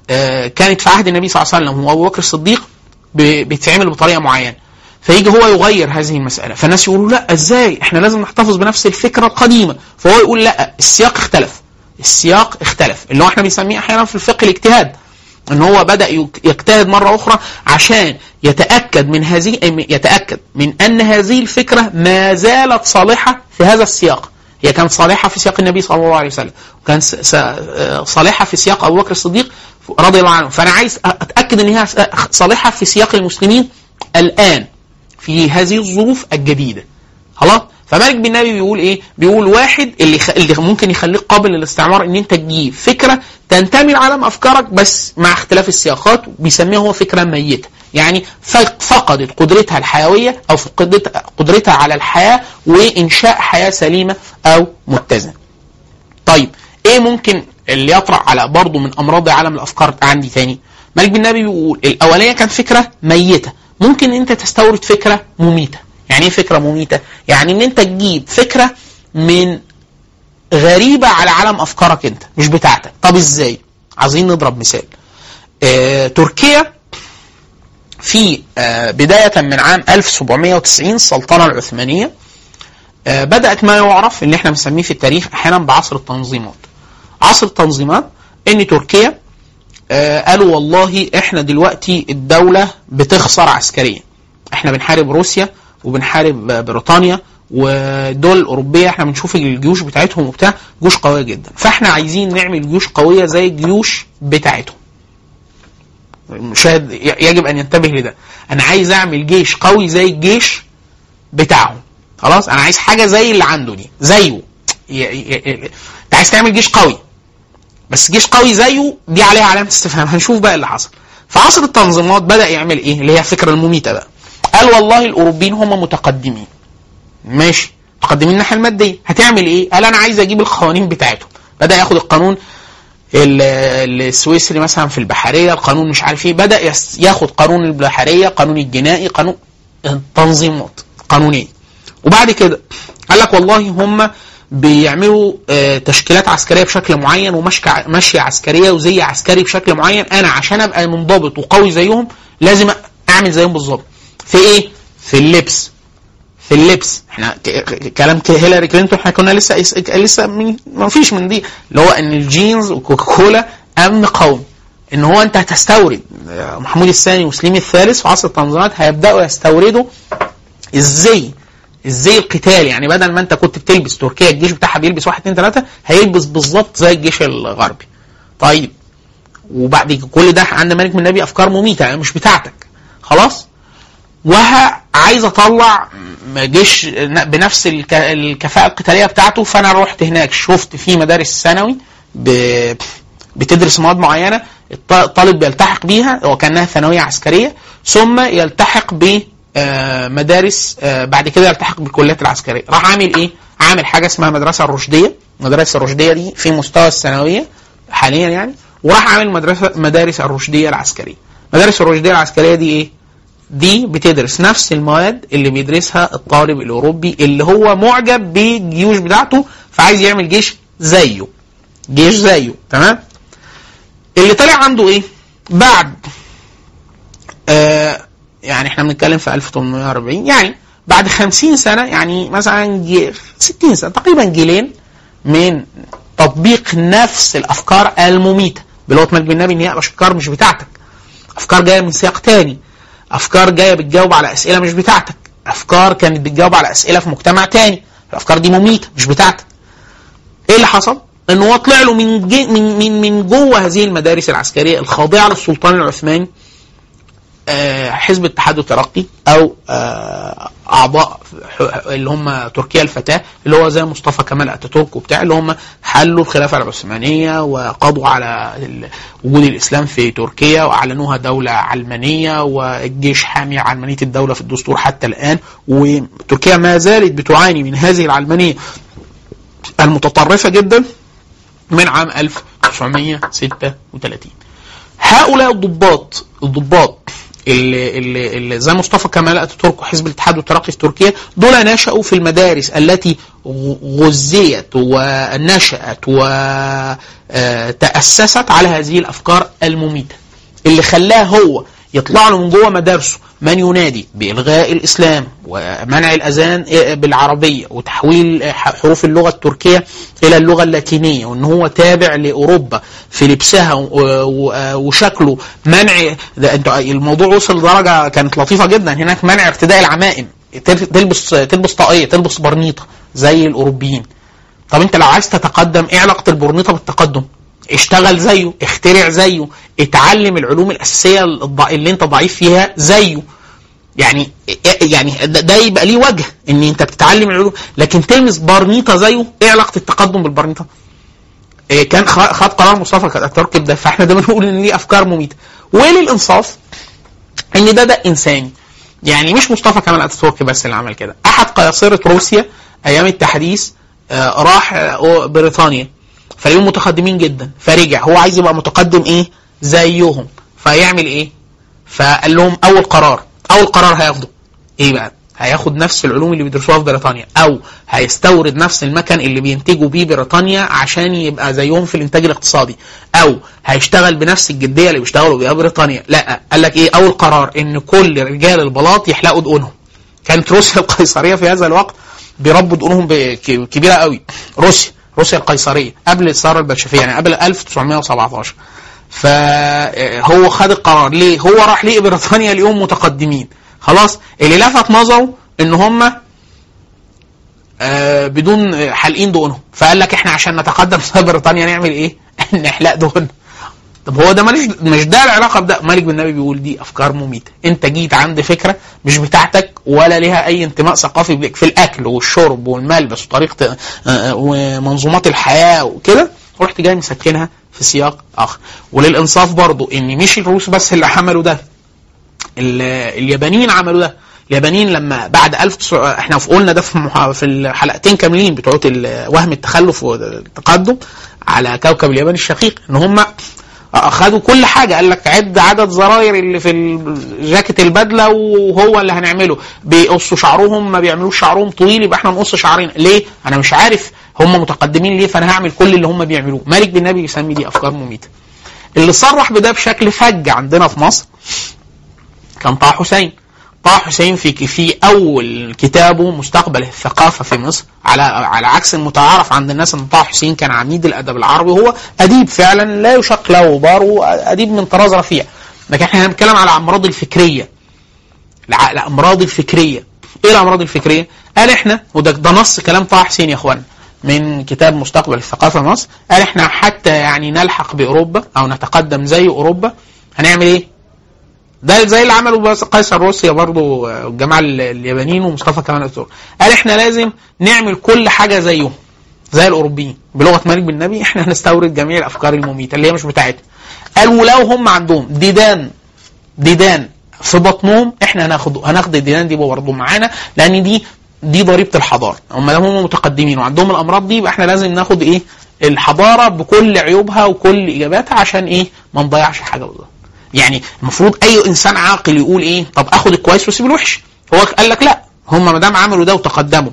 آه، كانت في عهد النبي صلى الله عليه وسلم وابو بكر الصديق بيتعمل بطريقة معينة. فيجي هو يغير هذه المسألة. فالناس يقولوا لا إزاي؟ إحنا لازم نحتفظ بنفس الفكرة القديمة. فهو يقول لا السياق اختلف. السياق اختلف. اللي هو إحنا بنسميه أحيانا في الفقه الاجتهاد. إن هو بدأ يجتهد مرة أخرى عشان يتأكد من هذه يتأكد من أن هذه الفكرة ما زالت صالحة في هذا السياق. هي كانت صالحة في سياق النبي صلى الله عليه وسلم. وكانت آه، صالحة في سياق أبو بكر الصديق رضي الله عنه. فأنا عايز أتأكد إن هي صالحة في سياق المسلمين الآن في هذه الظروف الجديدة. خلاص؟ فمالك بن نبي بيقول إيه؟ بيقول واحد اللي, خ... اللي ممكن يخليك قابل للاستعمار إن أنت تجيب فكرة تنتمي لعالم أفكارك بس مع اختلاف السياقات بيسميها هو فكرة ميتة. يعني فقدت قدرتها الحيوية أو فقدت قدرتها على الحياة وإنشاء حياة سليمة أو متزنة. طيب إيه ممكن اللي يطرح على برضه من أمراض عالم الأفكار عندي تاني؟ مالك بن نبي بيقول الأولانية كانت فكرة ميتة. ممكن أنت تستورد فكرة مميتة. يعني إيه فكرة مميتة؟ يعني إن أنت تجيب فكرة من غريبة على عالم أفكارك أنت مش بتاعتك. طب إزاي؟ عايزين نضرب مثال. آه، تركيا في آه، بداية من عام 1790 السلطنة العثمانية آه، بدأت ما يعرف اللي إحنا بنسميه في التاريخ أحيانا بعصر التنظيمات. عصر التنظيمات إن تركيا آه، قالوا والله إحنا دلوقتي الدولة بتخسر عسكريا. إحنا بنحارب روسيا وبنحارب بريطانيا والدول الأوروبية إحنا بنشوف الجيوش بتاعتهم وبتاع جيوش قوية جدا. فإحنا عايزين نعمل جيوش قوية زي الجيوش بتاعتهم. المشاهد يجب أن ينتبه لده. أنا عايز أعمل جيش قوي زي الجيش بتاعهم. خلاص؟ أنا عايز حاجة زي اللي عنده دي زيه. أنت عايز تعمل جيش قوي. بس جيش قوي زيه دي عليها علامة استفهام. هنشوف بقى اللي حصل. في عصر التنظيمات بدأ يعمل إيه؟ اللي هي الفكرة المميته بقى. قال والله الأوروبيين هم متقدمين. ماشي. متقدمين الناحية المادية. هتعمل إيه؟ قال أنا عايز أجيب القوانين بتاعتهم. بدأ ياخد القانون ال- السويسري مثلا في البحرية القانون مش عارف إيه. بدأ ياخد قانون البحرية قانون الجنائي قانون تنظيمات قانونيه وبعد كده قال لك والله هم بيعملوا آه، تشكيلات عسكرية بشكل معين ماشيه عسكرية وزي عسكري بشكل معين. أنا عشان أبقى منضبط وقوي زيهم لازم أعمل زيهم بالظبط. في إيه؟ في اللبس. في اللبس. إحنا كلام هيلاري كلينتون إحنا كنا لسه لسه ما فيش من دي. اللي هو إن الجينز وكوكاكولا امن قومي إن هو أنت هتستورد. محمود الثاني وسليم الثالث في عصر التنظيمات هيبدأوا يستوردوا. الزي الزي القتالي يعني بدل ما أنت كنت بتلبس تركيا الجيش بتاعها بيلبس واحد اتنين تلاتة هيلبس بالظبط زي الجيش الغربي. طيب. وبعد كل ده عند مالك من النبي أفكار مميتة يعني مش بتاعتك. خلاص؟ وها عايز اطلع جيش بنفس الك- الكفاءة القتالية بتاعته فأنا رحت هناك شفت في مدارس ثانوي بتدرس مواد معينة الط- الطالب بيلتحق بيها وكانها ثانوية عسكرية ثم يلتحق ب آه، مدارس آه، بعد كده يلتحق بالكليات العسكرية. راح عامل إيه؟ عامل حاجة اسمها مدرسة الرشدية. المدرسة الرشدية دي في مستوى الثانوية حاليا يعني وراح عامل مدرسه مدارس الرشدية العسكرية. مدارس الرشدية العسكرية دي إيه؟ دي بتدرس نفس المواد اللي بيدرسها الطالب الأوروبي اللي هو معجب بالجيوش بتاعته فعايز يعمل جيش زيه. جيش زيه تمام؟ اللي طلع عنده إيه؟ بعد آه يعني إحنا بنتكلم في 1840 يعني بعد 50 سنة يعني مثلا جي 60 سنة تقريبا جيلين من تطبيق نفس الأفكار المميتة. بلغه مجد النبي إن هي افكار مش بتاعتك. أفكار جاية من سياق تاني. أفكار جاية بتجاوب على أسئلة مش بتاعتك. أفكار كانت بتجاوب على أسئلة في مجتمع تاني. الأفكار دي مميتة مش بتاعتك. إيه اللي حصل؟ إن هو طلع له من جي من من من جوه هذه المدارس العسكرية الخاضعة للسلطان العثماني آه، حزب الاتحاد والترقي أو آه، أعضاء اللي هم تركيا الفتاة اللي هو زي مصطفى كمال أتاتورك وبتاع اللي هم حلوا الخلافة العثمانية وقضوا على وجود الإسلام في تركيا وأعلنوها دولة علمانية والجيش حامي علمانية الدولة في الدستور حتى الآن. وتركيا ما زالت بتعاني من هذه العلمانية المتطرفة جدا من عام 1936 هؤلاء الضباط الضباط اللي, اللي, اللي زي مصطفى كمال اتاتورك وحزب الاتحاد والترقي في تركيا دول نشأوا في المدارس التي غ- غذيت ونشأت وتأسست على هذه الأفكار المميتة. اللي خلاه هو يطلع له من جوه مدارسه من ينادي؟ بإلغاء الإسلام ومنع الأذان بالعربية وتحويل حروف اللغة التركية إلى اللغة اللاتينية وإن هو تابع لأوروبا في لبسها وشكله منع الموضوع وصل لدرجة كانت لطيفة جدا. هناك منع ارتداء العمائم. تلبس تلبس طاقية تلبس برنيطة زي الأوروبيين. طب أنت لو عايز تتقدم إيه علاقة البرنيطة بالتقدم؟ اشتغل زيه اخترع زيه اتعلم العلوم الأساسية اللي انت ضعيف فيها زيه. يعني يعني ده يبقى ليه وجه إن انت بتتعلم العلوم. لكن تلبس برنيطه زيه إيه علاقة التقدم بالبرنيطه؟ إيه كان خد قرار مصطفى اتاتورك ده فاحنا دايما بنقول إن ليه أفكار مميتة. وللإنصاف إن ده ده إنساني. يعني مش مصطفى كمال أتاتورك بس اللي عمل كده. أحد قياصرة روسيا أيام التحديث آه راح آه بريطانيا. فلاقيهم متقدمين جدا. فرجع. هو عايز يبقى متقدم إيه؟ زيهم. فيعمل إيه؟ فقال لهم أول قرار. أول قرار هياخده. إيه بقى؟ هياخد نفس العلوم اللي بيدرسوها في بريطانيا. أو هيستورد نفس المكن اللي بينتجوا بيه بريطانيا عشان يبقى زيهم في الإنتاج الاقتصادي. أو هيشتغل بنفس الجدية اللي بيشتغلوا بيها بريطانيا. لا قال لك إيه؟ أول قرار إن كل رجال البلاط يحلقوا دقونهم. كانت روسيا القيصرية في هذا الوقت بيربوا دقونهم كبيرة قوي. روسيا. روسيا القيصرية قبل الثوره البلشفية يعني قبل 1917 فهو خد القرار. ليه؟ هو راح ليه بريطانيا اليوم متقدمين. خلاص؟ اللي لفت نظره إن هم آه بدون حالقين دقنهم. فقال لك إحنا عشان نتقدم بريطانيا نعمل إيه؟ نحلق دقن. طب هو ده ماليش مش ده العلاقة بده؟ مالك بن بيقول دي أفكار مميتة. أنت جيت عند فكرة مش بتاعتك ولا لها أي انتماء ثقافي بيك. في الأكل والشرب والملبس وطريقة ومنظومات الحياة وكده ورحت جاي مسكنها في سياق آخر. وللإنصاف برضو إن مش الروس بس اللي عملوا ده اليابانيين عملوا ده. اليابانيين لما بعد 1000 إحنا قلنا ده في. في الحلقتين كاملين بتوع وهم التخلف والتقدم على كوكب اليابان الشقيق إن هم أخذوا كل حاجة. قال لك عد عدد زراير اللي في جاكيت البدلة وهو اللي هنعمله. بيقصوا شعرهم ما بيعملوش شعرهم طويل يبقى إحنا نقص شعرنا ليه؟ أنا مش عارف. هم متقدمين ليه؟ فأنا هعمل كل اللي هم بيعملوه. مالك بن نبي يسمي دي أفكار مميتة. اللي صرح بده بشكل فج عندنا في مصر كان طه حسين. طه حسين في في أول كتابه مستقبل الثقافة في مصر. على على عكس المتعارف عند الناس إن طه حسين كان عميد الأدب العربي. وهو أديب فعلا لا يشق له غبار وأديب من طراز رفيع. لكن إحنا هنتكلم على الامراض الفكرية. الامراض الفكرية. إيه الأمراض الفكرية؟ قال إحنا وده ده نص كلام طه حسين يا اخوانا من كتاب مستقبل الثقافة مصر. قال إحنا حتى يعني نلحق بأوروبا أو نتقدم زي أوروبا. هنعمل إيه؟ ده زي اللي عمله بس قيصر روسيا برضه الجماعه اليابانيين ومصطفى كمال اتاتورك قال إحنا لازم نعمل كل حاجة زيهم زي الأوروبيين. بلغة مالك بن نبي إحنا هنستورد جميع الأفكار المميتة اللي هي مش بتاعتنا. قال ولو هم عندهم ديدان ديدان في بطنهم إحنا هناخد هناخد الديدان دي برضه معانا لأن دي دي ضريبة الحضارة. هم هم متقدمين وعندهم الأمراض دي يبقى إحنا لازم ناخد إيه؟ الحضارة بكل عيوبها وكل اجاباتها عشان إيه؟ ما نضيعش حاجة بالظبط. يعني المفروض أي إنسان عاقل يقول إيه؟ طب آخد الكويس وأسيب الوحش. هو قال لك لا. هم ما دام عملوا ده وتقدموا.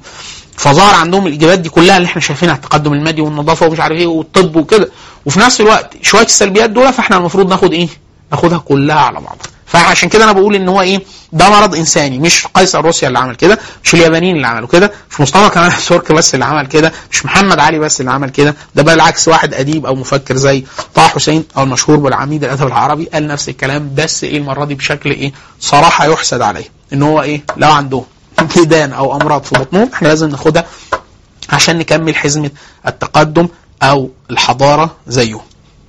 فظهر عندهم الإجابات دي كلها اللي إحنا شايفينها التقدم المادي والنظافة ومش عارف إيه والطب وكده. وفي نفس الوقت شوية السلبيات دول فإحنا المفروض ناخد إيه؟ ناخدها كلها على بعضها. فعشان كده أنا بقول إن هو إيه؟ ده مرض إنساني مش قيصر روسيا اللي عمل كده مش اليابانيين اللي عملوا كده مش مصطفى كمال اتاتورك بس اللي عمل كده مش محمد علي بس اللي عمل كده ده بالعكس واحد أديب أو مفكر زي طه حسين أو المشهور بالعميد الأدب العربي قال نفس الكلام بس إيه المرة دي بشكل إيه؟ صراحة يحسد عليه إن هو إيه؟ لو عندهم ديدان أو أمراض في بطنهم إحنا لازم ناخدها عشان نكمل حزمة التقدم أو الحضارة زيهم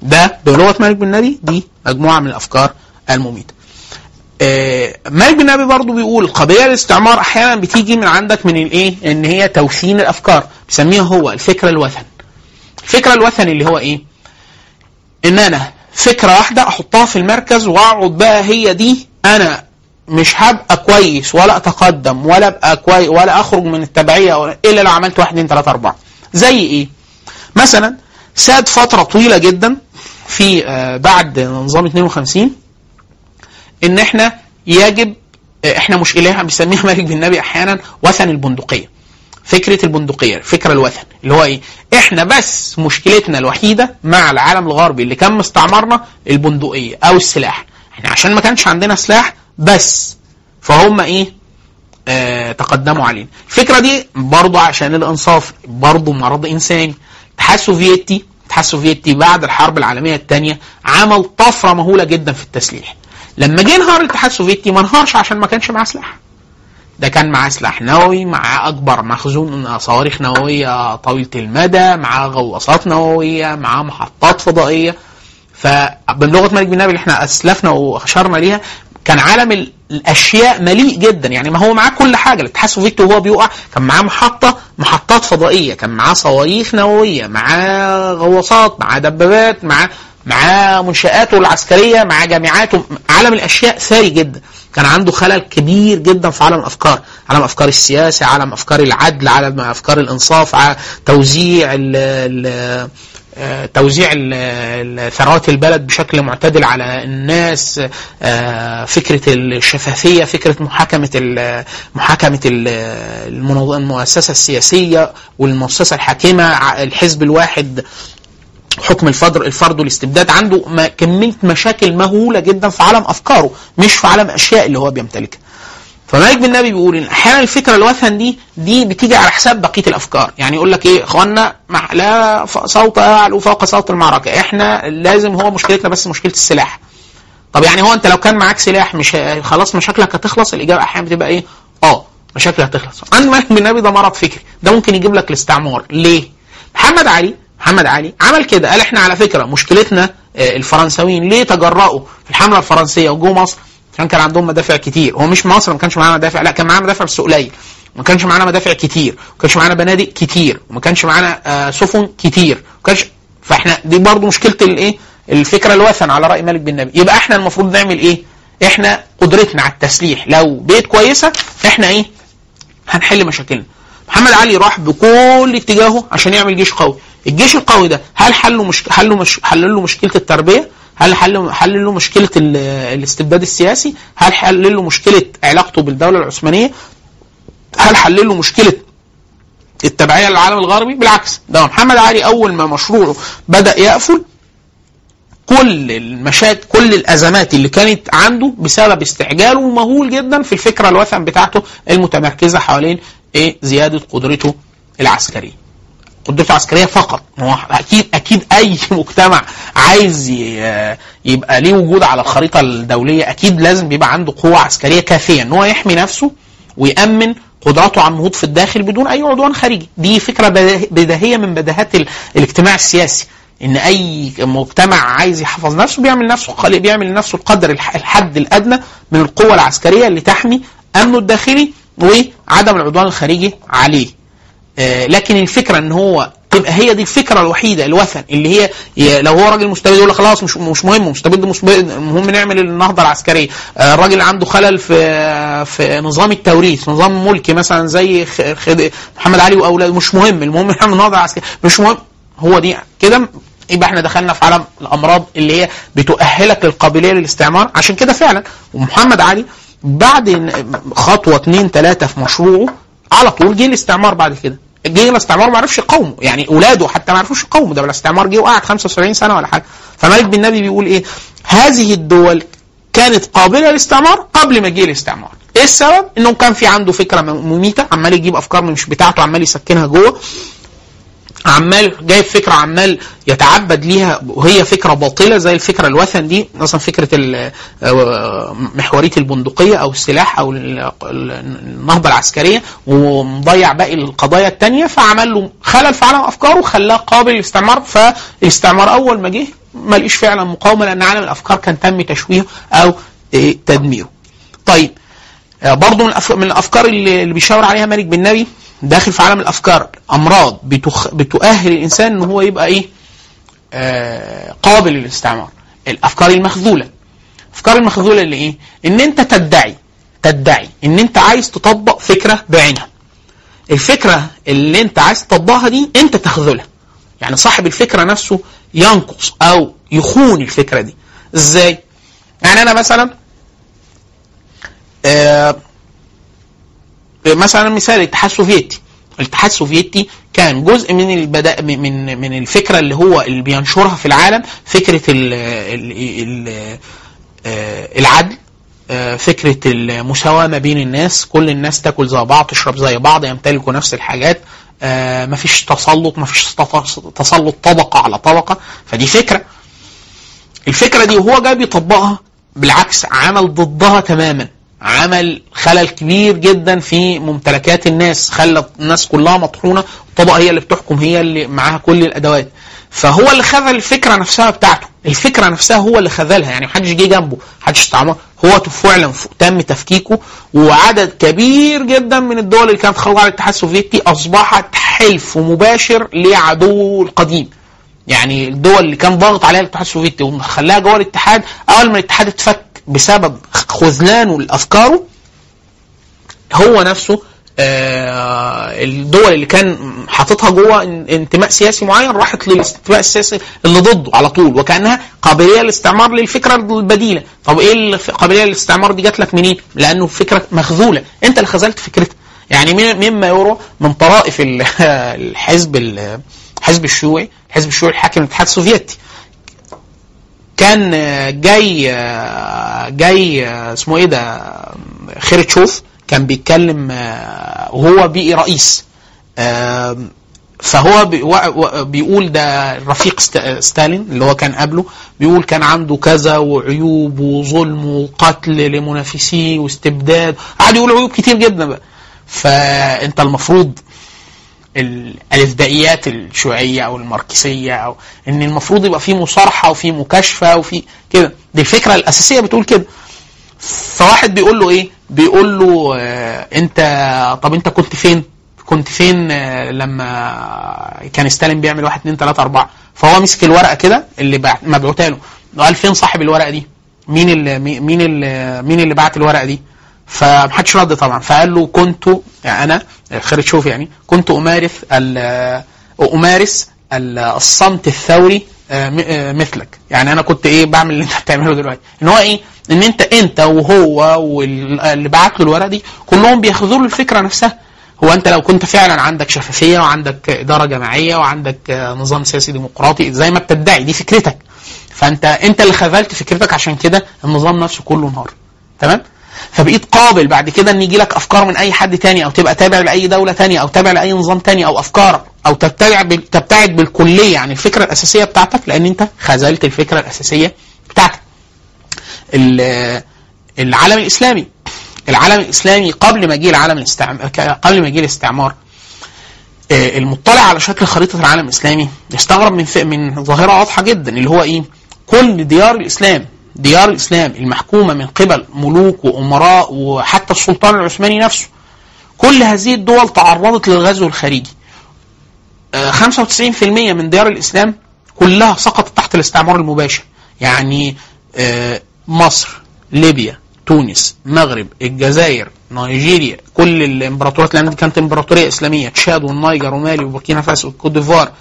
ده بلغه مالك بن نبي دي مجموعة من الأفكار المميتة. مالك بن نبي برضه بيقول قضية الاستعمار أحيانا بتيجي من عندك من الإيه؟ إن هي توثين الأفكار بيسميها هو الفكرة الوثن. الفكرة الوثن اللي هو إيه؟ إن أنا فكرة واحدة أحطها في المركز وأقعد بقى هي دي أنا مش هبقى كويس ولا أتقدم ولا أبقى كويس ولا أخرج من التبعية إلا لو عملت واحد اثنين ثلاثة أربعة. زي إيه؟ مثلا ساد فترة طويلة جدا في بعد نظام 52 إن إحنا يجب إحنا مش إله بيسميها مالك بن نبي أحيانا وثن البندقية. فكرة البندقية فكره الوثن اللي هو إيه؟ إحنا بس مشكلتنا الوحيدة مع العالم الغربي اللي كان مستعمرنا البندقية أو السلاح. إحنا عشان ما كانش عندنا سلاح بس فهم إيه؟ آه تقدموا علينا الفكرة دي برضو عشان الإنصاف برضو مرض إنساني. الاتحاد السوفيتي الاتحاد السوفيتي بعد الحرب العالمية الثانية عمل طفرة مهولة جدا في التسليح. لما جه انهار الاتحاد السوفيتي ما انهارش عشان ما كانش معاه سلاح. ده كان معاه سلاح نووي معاه أكبر مخزون صواريخ نووية طويلة المدى معاه غواصات نووية معاه محطات فضائية. فبلغه ملك بن نبي اللي إحنا أسلفنا وأشرنا ليها كان عالم ال- الأشياء مليء جدا. يعني ما هو معاه كل حاجة. الاتحاد السوفيتي وهو بيقع كان معاه محطة محطات فضائية كان معاه صواريخ نووية معاه غواصات معاه دبابات معاه معاه منشآته العسكرية معاه جامعاته عالم الأشياء ثري جدا. كان عنده خلل كبير جدا في عالم الأفكار. عالم أفكار السياسة عالم أفكار العدل عالم أفكار الإنصاف ع- توزيع ال ال آه، توزيع ثروات البلد بشكل معتدل على الناس. آه، فكرة الشفافية فكرة محاكمة محاكمة المؤسسة السياسية والمؤسسة الحاكمة الحزب الواحد. حكم الفرد الفرد والاستبداد عنده كمية مشاكل مهولة جدا في عالم أفكاره مش في عالم أشياء اللي هو بيمتلكها. فمالك بن نبي بيقول ان أحيانا الفكرة الوثن دي دي بتيجي على حساب بقية الأفكار. يعني يقول لك إيه اخوانا مع لا صوت يعلو فوق صوت المعركة. إحنا لازم هو مشكلتنا بس مشكلة السلاح. طب يعني هو أنت لو كان معاك سلاح مش خلاص مشاكلك هتخلص؟ الإجابة أحيانا بتبقى إيه؟ آه مشاكلك هتخلص. عند مالك بن نبي ده مرض فكري. ده ممكن يجيب لك الاستعمار. ليه؟ محمد علي محمد علي عمل كده قال إحنا على فكرة مشكلتنا آه، الفرنساويين ليه تجرأوا في الحملة الفرنسية وجو مصر؟ عشان كان عندهم مدافع كتير. هو مش مصر ما كانش معانا مدافع لا كان معانا مدافع بس قليل ما كانش معانا مدافع كتير. ما كانش معانا بنادق كتير. وما كانش معانا آه، سفن كتير. ما كانش فإحنا دي برضو مشكلة الايه الفكرة الوثن على رأي مالك بن نبي. يبقى إحنا المفروض نعمل إيه؟ إحنا قدرتنا على التسليح. لو بيت كويسة إحنا إيه؟ هنحل مشاكلنا. محمد علي راح بكل اتجاهه عشان يعمل جيش قوي. الجيش القوي ده هل حله مش حله مش حل له مشكلة التربية؟ هل حل حل له مشكلة ال- الاستبداد السياسي؟ هل حل له مشكلة علاقته بالدولة العثمانية؟ هل حل له مشكلة التبعية للعالم الغربي؟ بالعكس ده محمد علي أول ما مشروعه بدأ يقفل كل المشاكل كل الأزمات اللي كانت عنده بسبب استعجاله مهول جدا في الفكرة الوثن بتاعته المتمركزة حوالين إيه؟ زيادة قدرته العسكرية. قدرته العسكرية فقط. هو أكيد أكيد أي مجتمع عايز يبقى ليه وجود على الخريطة الدولية أكيد لازم بيبقى عنده قوة عسكرية كافية. إن هو يحمي نفسه ويأمن قدراته على النهوض في الداخل بدون أي عدوان خارجي. دي فكرة بديهيه من بديهات ال- الاجتماع السياسي. إن أي مجتمع عايز يحفظ نفسه بيعمل نفسه بيعمل لنفسه القدر الح- الحد الأدنى من القوة العسكرية اللي تحمي أمنه الداخلي وعدم العدوان الخارجي عليه. لكن الفكرة إن هو تبقى هي دي الفكرة الوحيدة الوثن اللي هي لو هو راجل مستبد يقول لك خلاص مش مش مهم مستبد مستبد المهم نعمل النهضة العسكرية. آه، الراجل عنده خلل في في نظام التوريث نظام ملكي مثلا زي محمد علي وأولاده مش مهم المهم نعمل النهضه العسكريه مش مهم. هو دي كده يبقى إحنا دخلنا في عالم الأمراض اللي هي بتؤهلك للقابلية للاستعمار. عشان كده فعلا ومحمد علي بعد خطوة اثنين ثلاثة في مشروعه على طول جه الاستعمار بعد كده. جه الاستعمار ما عرفش يقاومه يعني اولاده حتى ما عرفوش يقاوموا ده الاستعمار جه وقعد 75 سنة ولا حاجة. فمالك بن نبي بيقول إيه؟ هذه الدول كانت قابلة للاستعمار قبل ما جه الاستعمار. إيه السبب؟ إنه كان في عنده فكرة مميتة عمال يجيب أفكار مش بتاعته عمال يسكنها جوه. عمال جايب فكرة عمال يتعبد ليها وهي فكرة باطلة زي الفكرة الوثن دي مثلا فكرة آه، محورية البندقية أو السلاح أو ال- ال- النهضة العسكرية ومضيع باقي القضايا التانية فعمل له خلل في عالم أفكاره وخلاه قابل للاستعمار فالاستعمار أول ما جه ما لقيش فعلا مقاومة لأن عالم الأفكار كان تم تشويهه أو إيه، تدميره. طيب آه، برضه من, الأفكار اللي, اللي بيشاور عليها مالك بن نبي داخل في عالم الأفكار أمراض بتخ... بتؤهل الإنسان إن هو يبقى إيه؟ آه قابل للاستعمار. الأفكار المخذولة. الأفكار المخذولة اللي إيه؟ إن أنت تدعي تدعي إن أنت عايز تطبق فكرة بعينها. الفكرة اللي أنت عايز تطبقها دي أنت تخذلها. يعني صاحب الفكرة نفسه ينقص أو يخون الفكرة دي. إزاي؟ يعني أنا مثلا آه مثلا مثال الاتحاد السوفيتي. الاتحاد السوفيتي كان جزء من البدا من من الفكرة اللي هو اللي بينشرها في العالم فكرة ال ال ال آه، العدل آه، فكرة المساواة ما بين الناس. كل الناس تاكل زي بعض تشرب زي بعض يمتلكوا نفس الحاجات. آه، مفيش تسلط مفيش تسلط طبقة على طبقة. فدي فكرة. الفكرة دي وهو جاي بيطبقها بالعكس عمل ضدها تماما. عمل خلل كبير جدا في ممتلكات الناس خلى الناس كلها مطحونة الطبقة هي اللي بتحكم هي اللي معاها كل الأدوات. فهو اللي خذل الفكرة نفسها بتاعته. الفكرة نفسها هو اللي خذلها يعني محدش جه جنبه محدش استعمر هو فعلا تم تفكيكه وعدد كبير جدا من الدول اللي كانت خارجة على الاتحاد السوفيتي أصبحت حلف مباشر لعدوه القديم. يعني الدول اللي كان ضاغط عليها الاتحاد السوفيتي وخلاها جوه الاتحاد أول ما الاتحاد اتفك بسبب خذلانه لافكاره هو نفسه آه الدول اللي كان حاططها جوه انتماء سياسي معين راحت للانتماء السياسي اللي ضده على طول وكأنها قابلية للاستعمار للفكرة البديلة. طب إيه قابلية للاستعمار دي جات لك منين؟ لأنه فكره مخذولة. أنت اللي خذلت فكرتها. يعني مما يرى من طرائف الحزب الحزب الشيوعي الحزب الشيوعي الحاكم الاتحاد السوفيتي. كان جاي جاي اسمه إيه ده خيرتشوف كان بيتكلم وهو بقي رئيس. فهو بيقول ده رفيق ستالين اللي هو كان قبله بيقول كان عنده كذا وعيوب وظلم وقتل لمنافسيه واستبداد. قعد يقول عيوب كتير جدا بقى. فأنت المفروض الألفبائيات الشيوعية أو الماركسية أو إن المفروض يبقى في مصارحة وفي مكاشفة وفي كده. دي الفكرة الأساسية بتقول كده. فواحد بيقول له إيه؟ بيقول له آه أنت طب أنت كنت فين؟ كنت فين آه لما كان ستالين بيعمل واحد اتنين تلاتة أربعة؟ فهو مسك الورقة كده اللي مبعوتها له. وقال فين صاحب الورقة دي؟ مين اللي مين اللي مين اللي بعت الورقة دي؟ فمحدش رد طبعا. فقال له كنت يعني أنا خريتشوف يعني. كنت أمارس أمارس الصمت الثوري آه، آه، مثلك. يعني أنا كنت إيه بعمل اللي أنت بتعمله دلوقتي. إن هو إيه؟ إن أنت أنت وهو واللي بعت له الورقة دي كلهم بياخذوا الفكرة نفسها. هو أنت لو كنت فعلا عندك شفافية وعندك إدارة جماعية وعندك آه، نظام سياسي ديمقراطي زي ما بتدعي دي فكرتك. فأنت أنت اللي خذلت فكرتك عشان كده النظام نفسه كله انهار. تمام؟ فبقيت قابل بعد كده إن يجي لك أفكار من أي حد تاني أو تبقى تابع لأي دولة تانية أو تابع لأي نظام تاني أو أفكار أو تبتدع تبتعد بالكلية عن الفكرة الأساسية بتاعتك لأن أنت خذلت الفكرة الأساسية بتاعتك. العالم الإسلامي العالم الإسلامي قبل ما يجي العالم قبل ما يجي الاستعمار آه، المطلع على شكل خريطة العالم الإسلامي يستغرب من من ظاهرة واضحة جدا اللي هو إيه؟ كل ديار الإسلام ديار الإسلام المحكومة من قبل ملوك وأمراء وحتى السلطان العثماني نفسه. كل هذه الدول تعرضت للغزو الخارجي. 95% آه، من ديار الإسلام كلها سقطت تحت الاستعمار المباشر. يعني آه، مصر ليبيا تونس المغرب الجزائر نيجيريا كل الامبراطوريات لأن كانت امبراطورية إسلامية تشاد والنيجر ومالي وبوركينا فاسو والكوت ديفوار.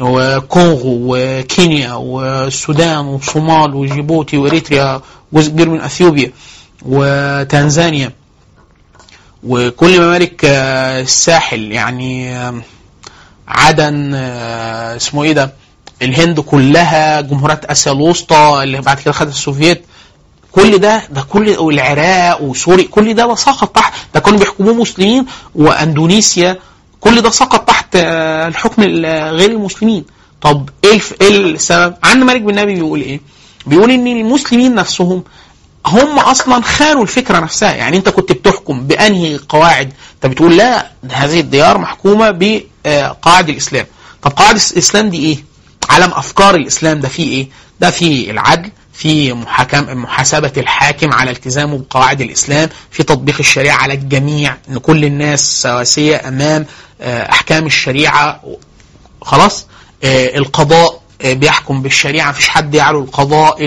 وكونغو وكينيا والسودان والصومال وجيبوتي وإريتريا جزء كبير من أثيوبيا وتنزانيا. وكل ممالك آه، الساحل يعني آه، عدن آه، اسمه إيه ده الهند كلها جمهوريات آسيا الوسطى اللي بعد كده خدت السوفييت. كل ده ده كل والعراق وسوريا كل ده سقط تحت ده كانوا بيحكموه مسلمين وأندونيسيا كل ده سقط تحت آه، الحكم غير المسلمين. طب إيه إيه السبب؟ عن مالك بن نبي بيقول إيه؟ بيقول إن المسلمين نفسهم هم أصلا خانوا الفكرة نفسها. يعني أنت كنت بتحكم بأنهي قواعد؟ أنت بتقول لا هذه الديار محكومة بقواعد الإسلام. طب قواعد الإسلام دي إيه؟ علم أفكار الإسلام ده فيه إيه؟ ده فيه العدل في محاكم محاسبة الحاكم على التزامه بقواعد الإسلام في تطبيق الشريعة على الجميع أن كل الناس سواسية أمام آه، أحكام الشريعة. خلاص؟ آه، القضاء آه، بيحكم بالشريعة. مفيش حد يعلو القضاء.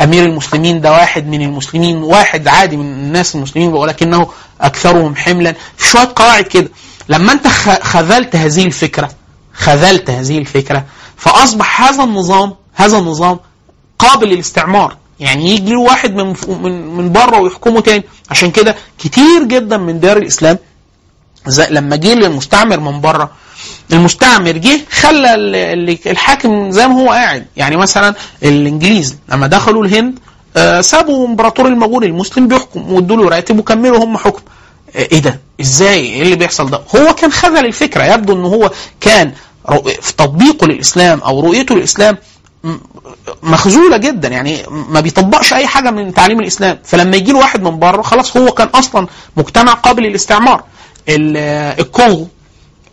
أمير المسلمين ده واحد من المسلمين واحد عادي من الناس المسلمين ولكنه أكثرهم حملا. في شوية قواعد كده. لما أنت خذلت هذه الفكرة خذلت هذه الفكرة فأصبح هذا النظام هذا النظام قابل للاستعمار. يعني يجي واحد من من من بره ويحكمه تاني. عشان كده كتير جدا من ديار الإسلام زي لما جه المستعمر من بره المستعمر جه خلى الحاكم زي ما هو قاعد. يعني مثلا الإنجليز لما دخلوا الهند آه، سابوا إمبراطور المغول المسلم بيحكم وادوا له راتب وكملوا هم حكم. آه، إيه ده؟ إزاي؟ إيه اللي بيحصل ده؟ هو كان خذل الفكرة يبدو إن هو كان في تطبيقه للإسلام أو رؤيته للإسلام مخزوله جدا يعني ما بيطبقش أي حاجة من تعليم الإسلام. فلما يجي له واحد من بره خلاص هو كان أصلا مجتمع قابل للاستعمار. ال- الكونغو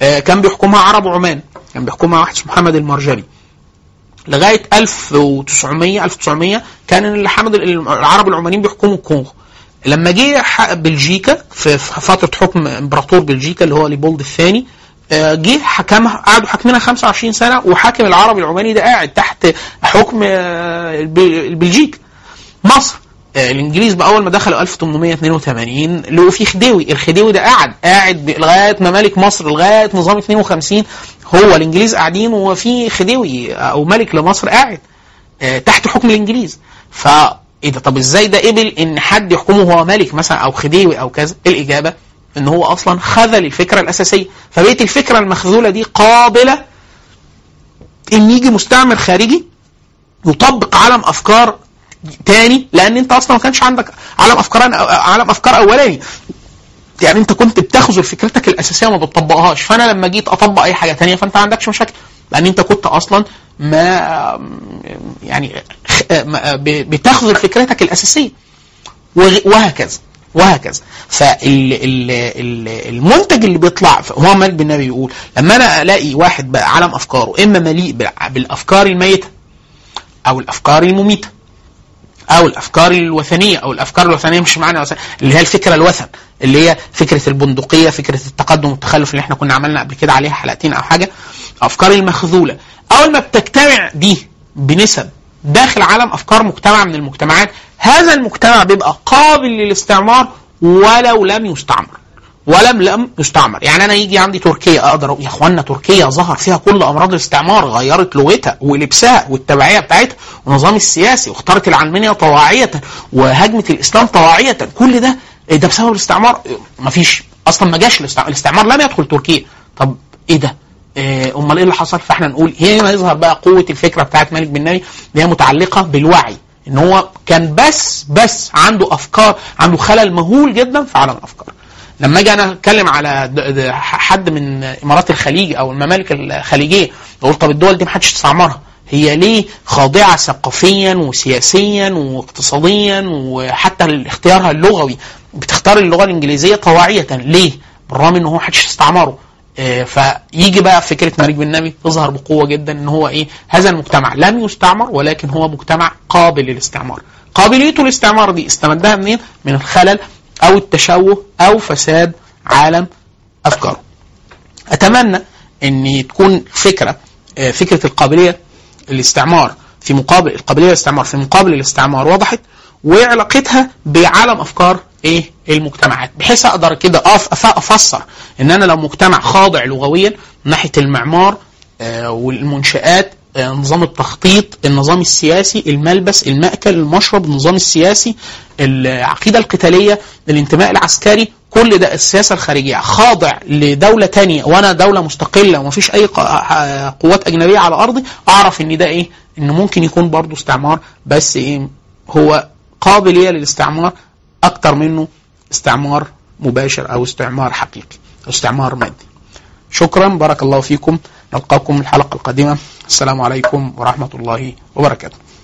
آه، كان بيحكمها عرب عمان كان بيحكمها واحد اسمه محمد المرجلي لغاية 1900 1900 كان الحمد العرب العمانيين بيحكموا الكونغو لما جه بلجيكا في فترة حكم إمبراطور بلجيكا اللي هو ليبولد الثاني جه حكمها قعدوا حاكمينها 25 سنة وحاكم العربي العماني ده قاعد تحت حكم آه، الب- البلجيك. مصر آه، الإنجليز باول ما دخلوا 1882 لقوا في خديوي. الخديوي ده قاعد قاعد لغاية ممالك مصر لغاية نظام 52 هو الإنجليز قاعدين وفي خديوي أو ملك لمصر قاعد آه، تحت حكم الإنجليز. ف إيه ده؟ طب إزاي ده قبل إن حد يحكمه هو ملك مثلا أو خديوي أو كذا؟ الإجابة؟ إن هو أصلا خذل الفكرة الأساسية. فبقيت الفكرة المخذولة دي قابلة إن يجي مستعمر خارجي يطبق عالم أفكار تاني لأن أنت أصلا ما كانش عندك عالم أفكار عالم أفكار أولاني. يعني أنت كنت بتخذل فكرتك الأساسية وما بتطبقهاش. فأنا لما جيت أطبق أي حاجة تانية فأنت ما عندكش مشاكل. لأن أنت كنت أصلا ما يعني بتخذل فكرتك الأساسية. وهكذا. وهكذا. فالمنتج اللي بيطلع هو مالك بن النبي يقول لما أنا ألاقي واحد بقى عالم أفكاره إما مليء بال- بالأفكار الميتة أو الأفكار المميتة أو الأفكار الوثنية أو الأفكار الوثنية مش معنى اللي هي الفكرة الوثن اللي هي فكرة البندقية فكرة التقدم والتخلف اللي إحنا كنا عملنا قبل كده عليها حلقتين أو حاجة أفكار المخذولة أول ما بتجتمع دي بنسب داخل عالم أفكار مجتمع من المجتمعات هذا المجتمع بيبقى قابل للاستعمار ولو لم يستعمر ولم لم يستعمر. يعني أنا يجي عندي تركيا أقدر يا أخوانا تركيا ظهر فيها كل أمراض الاستعمار غيرت لغتها ولبسها والتبعية بتاعتها والنظام السياسي واختارت العلمانية طواعية وهجمت الإسلام طواعية. كل ده إيه ده بسبب الاستعمار؟ مفيش. أصلا ما جاش الاستعمار, لم يدخل تركيا. طب إيه ده؟ أمال إيه اللي حصل؟ فإحنا نقول هنا يظهر بقى قوة الفكرة بتاعت مالك بن نبي اللي هي متعلقة بالوعي إن هو كان بس بس عنده أفكار عنده خلل مهول جدا في عالم الأفكار. لما أجي أنا أتكلم على حد من إمارات الخليج أو الممالك الخليجية أقول طب الدول دي ما حدش استعمرها هي ليه خاضعة ثقافيا وسياسيا واقتصاديا وحتى اختيارها اللغوي؟ بتختار اللغة الإنجليزية طواعية. ليه؟ بالرغم إن هو محدش استعمره آه، فيجي بقى فكرة مالك بن نبي تظهر بقوة جدا إن هو إيه؟ هذا المجتمع لم يستعمر ولكن هو مجتمع قابل للاستعمار. قابليته للاستعمار دي استمدها منين؟ من الخلل أو التشوه أو فساد عالم أفكاره. أتمنى إن تكون فكرة آه، فكرة القابلية الاستعمار في مقابل القابلية للاستعمار في مقابل الاستعمار وضحت. وعلاقتها بعالم أفكار إيه؟ المجتمعات. بحيث أقدر كده أفسر إن أنا لو مجتمع خاضع لغويا ناحية المعمار آه، والمنشآت آه، نظام التخطيط النظام السياسي الملبس المأكل المشرب النظام السياسي العقيدة القتالية الانتماء العسكري كل ده السياسة الخارجية. خاضع لدولة تانية وأنا دولة مستقلة ومفيش أي آه، قوات أجنبية على أرضي أعرف إن ده إيه؟ إن ممكن يكون برضو استعمار بس إيه؟ هو قابلية للاستعمار أكتر منه استعمار مباشر أو استعمار حقيقي أو استعمار مادي. شكرا بارك الله فيكم. نلقاكم الحلقة القادمة. السلام عليكم ورحمة الله وبركاته.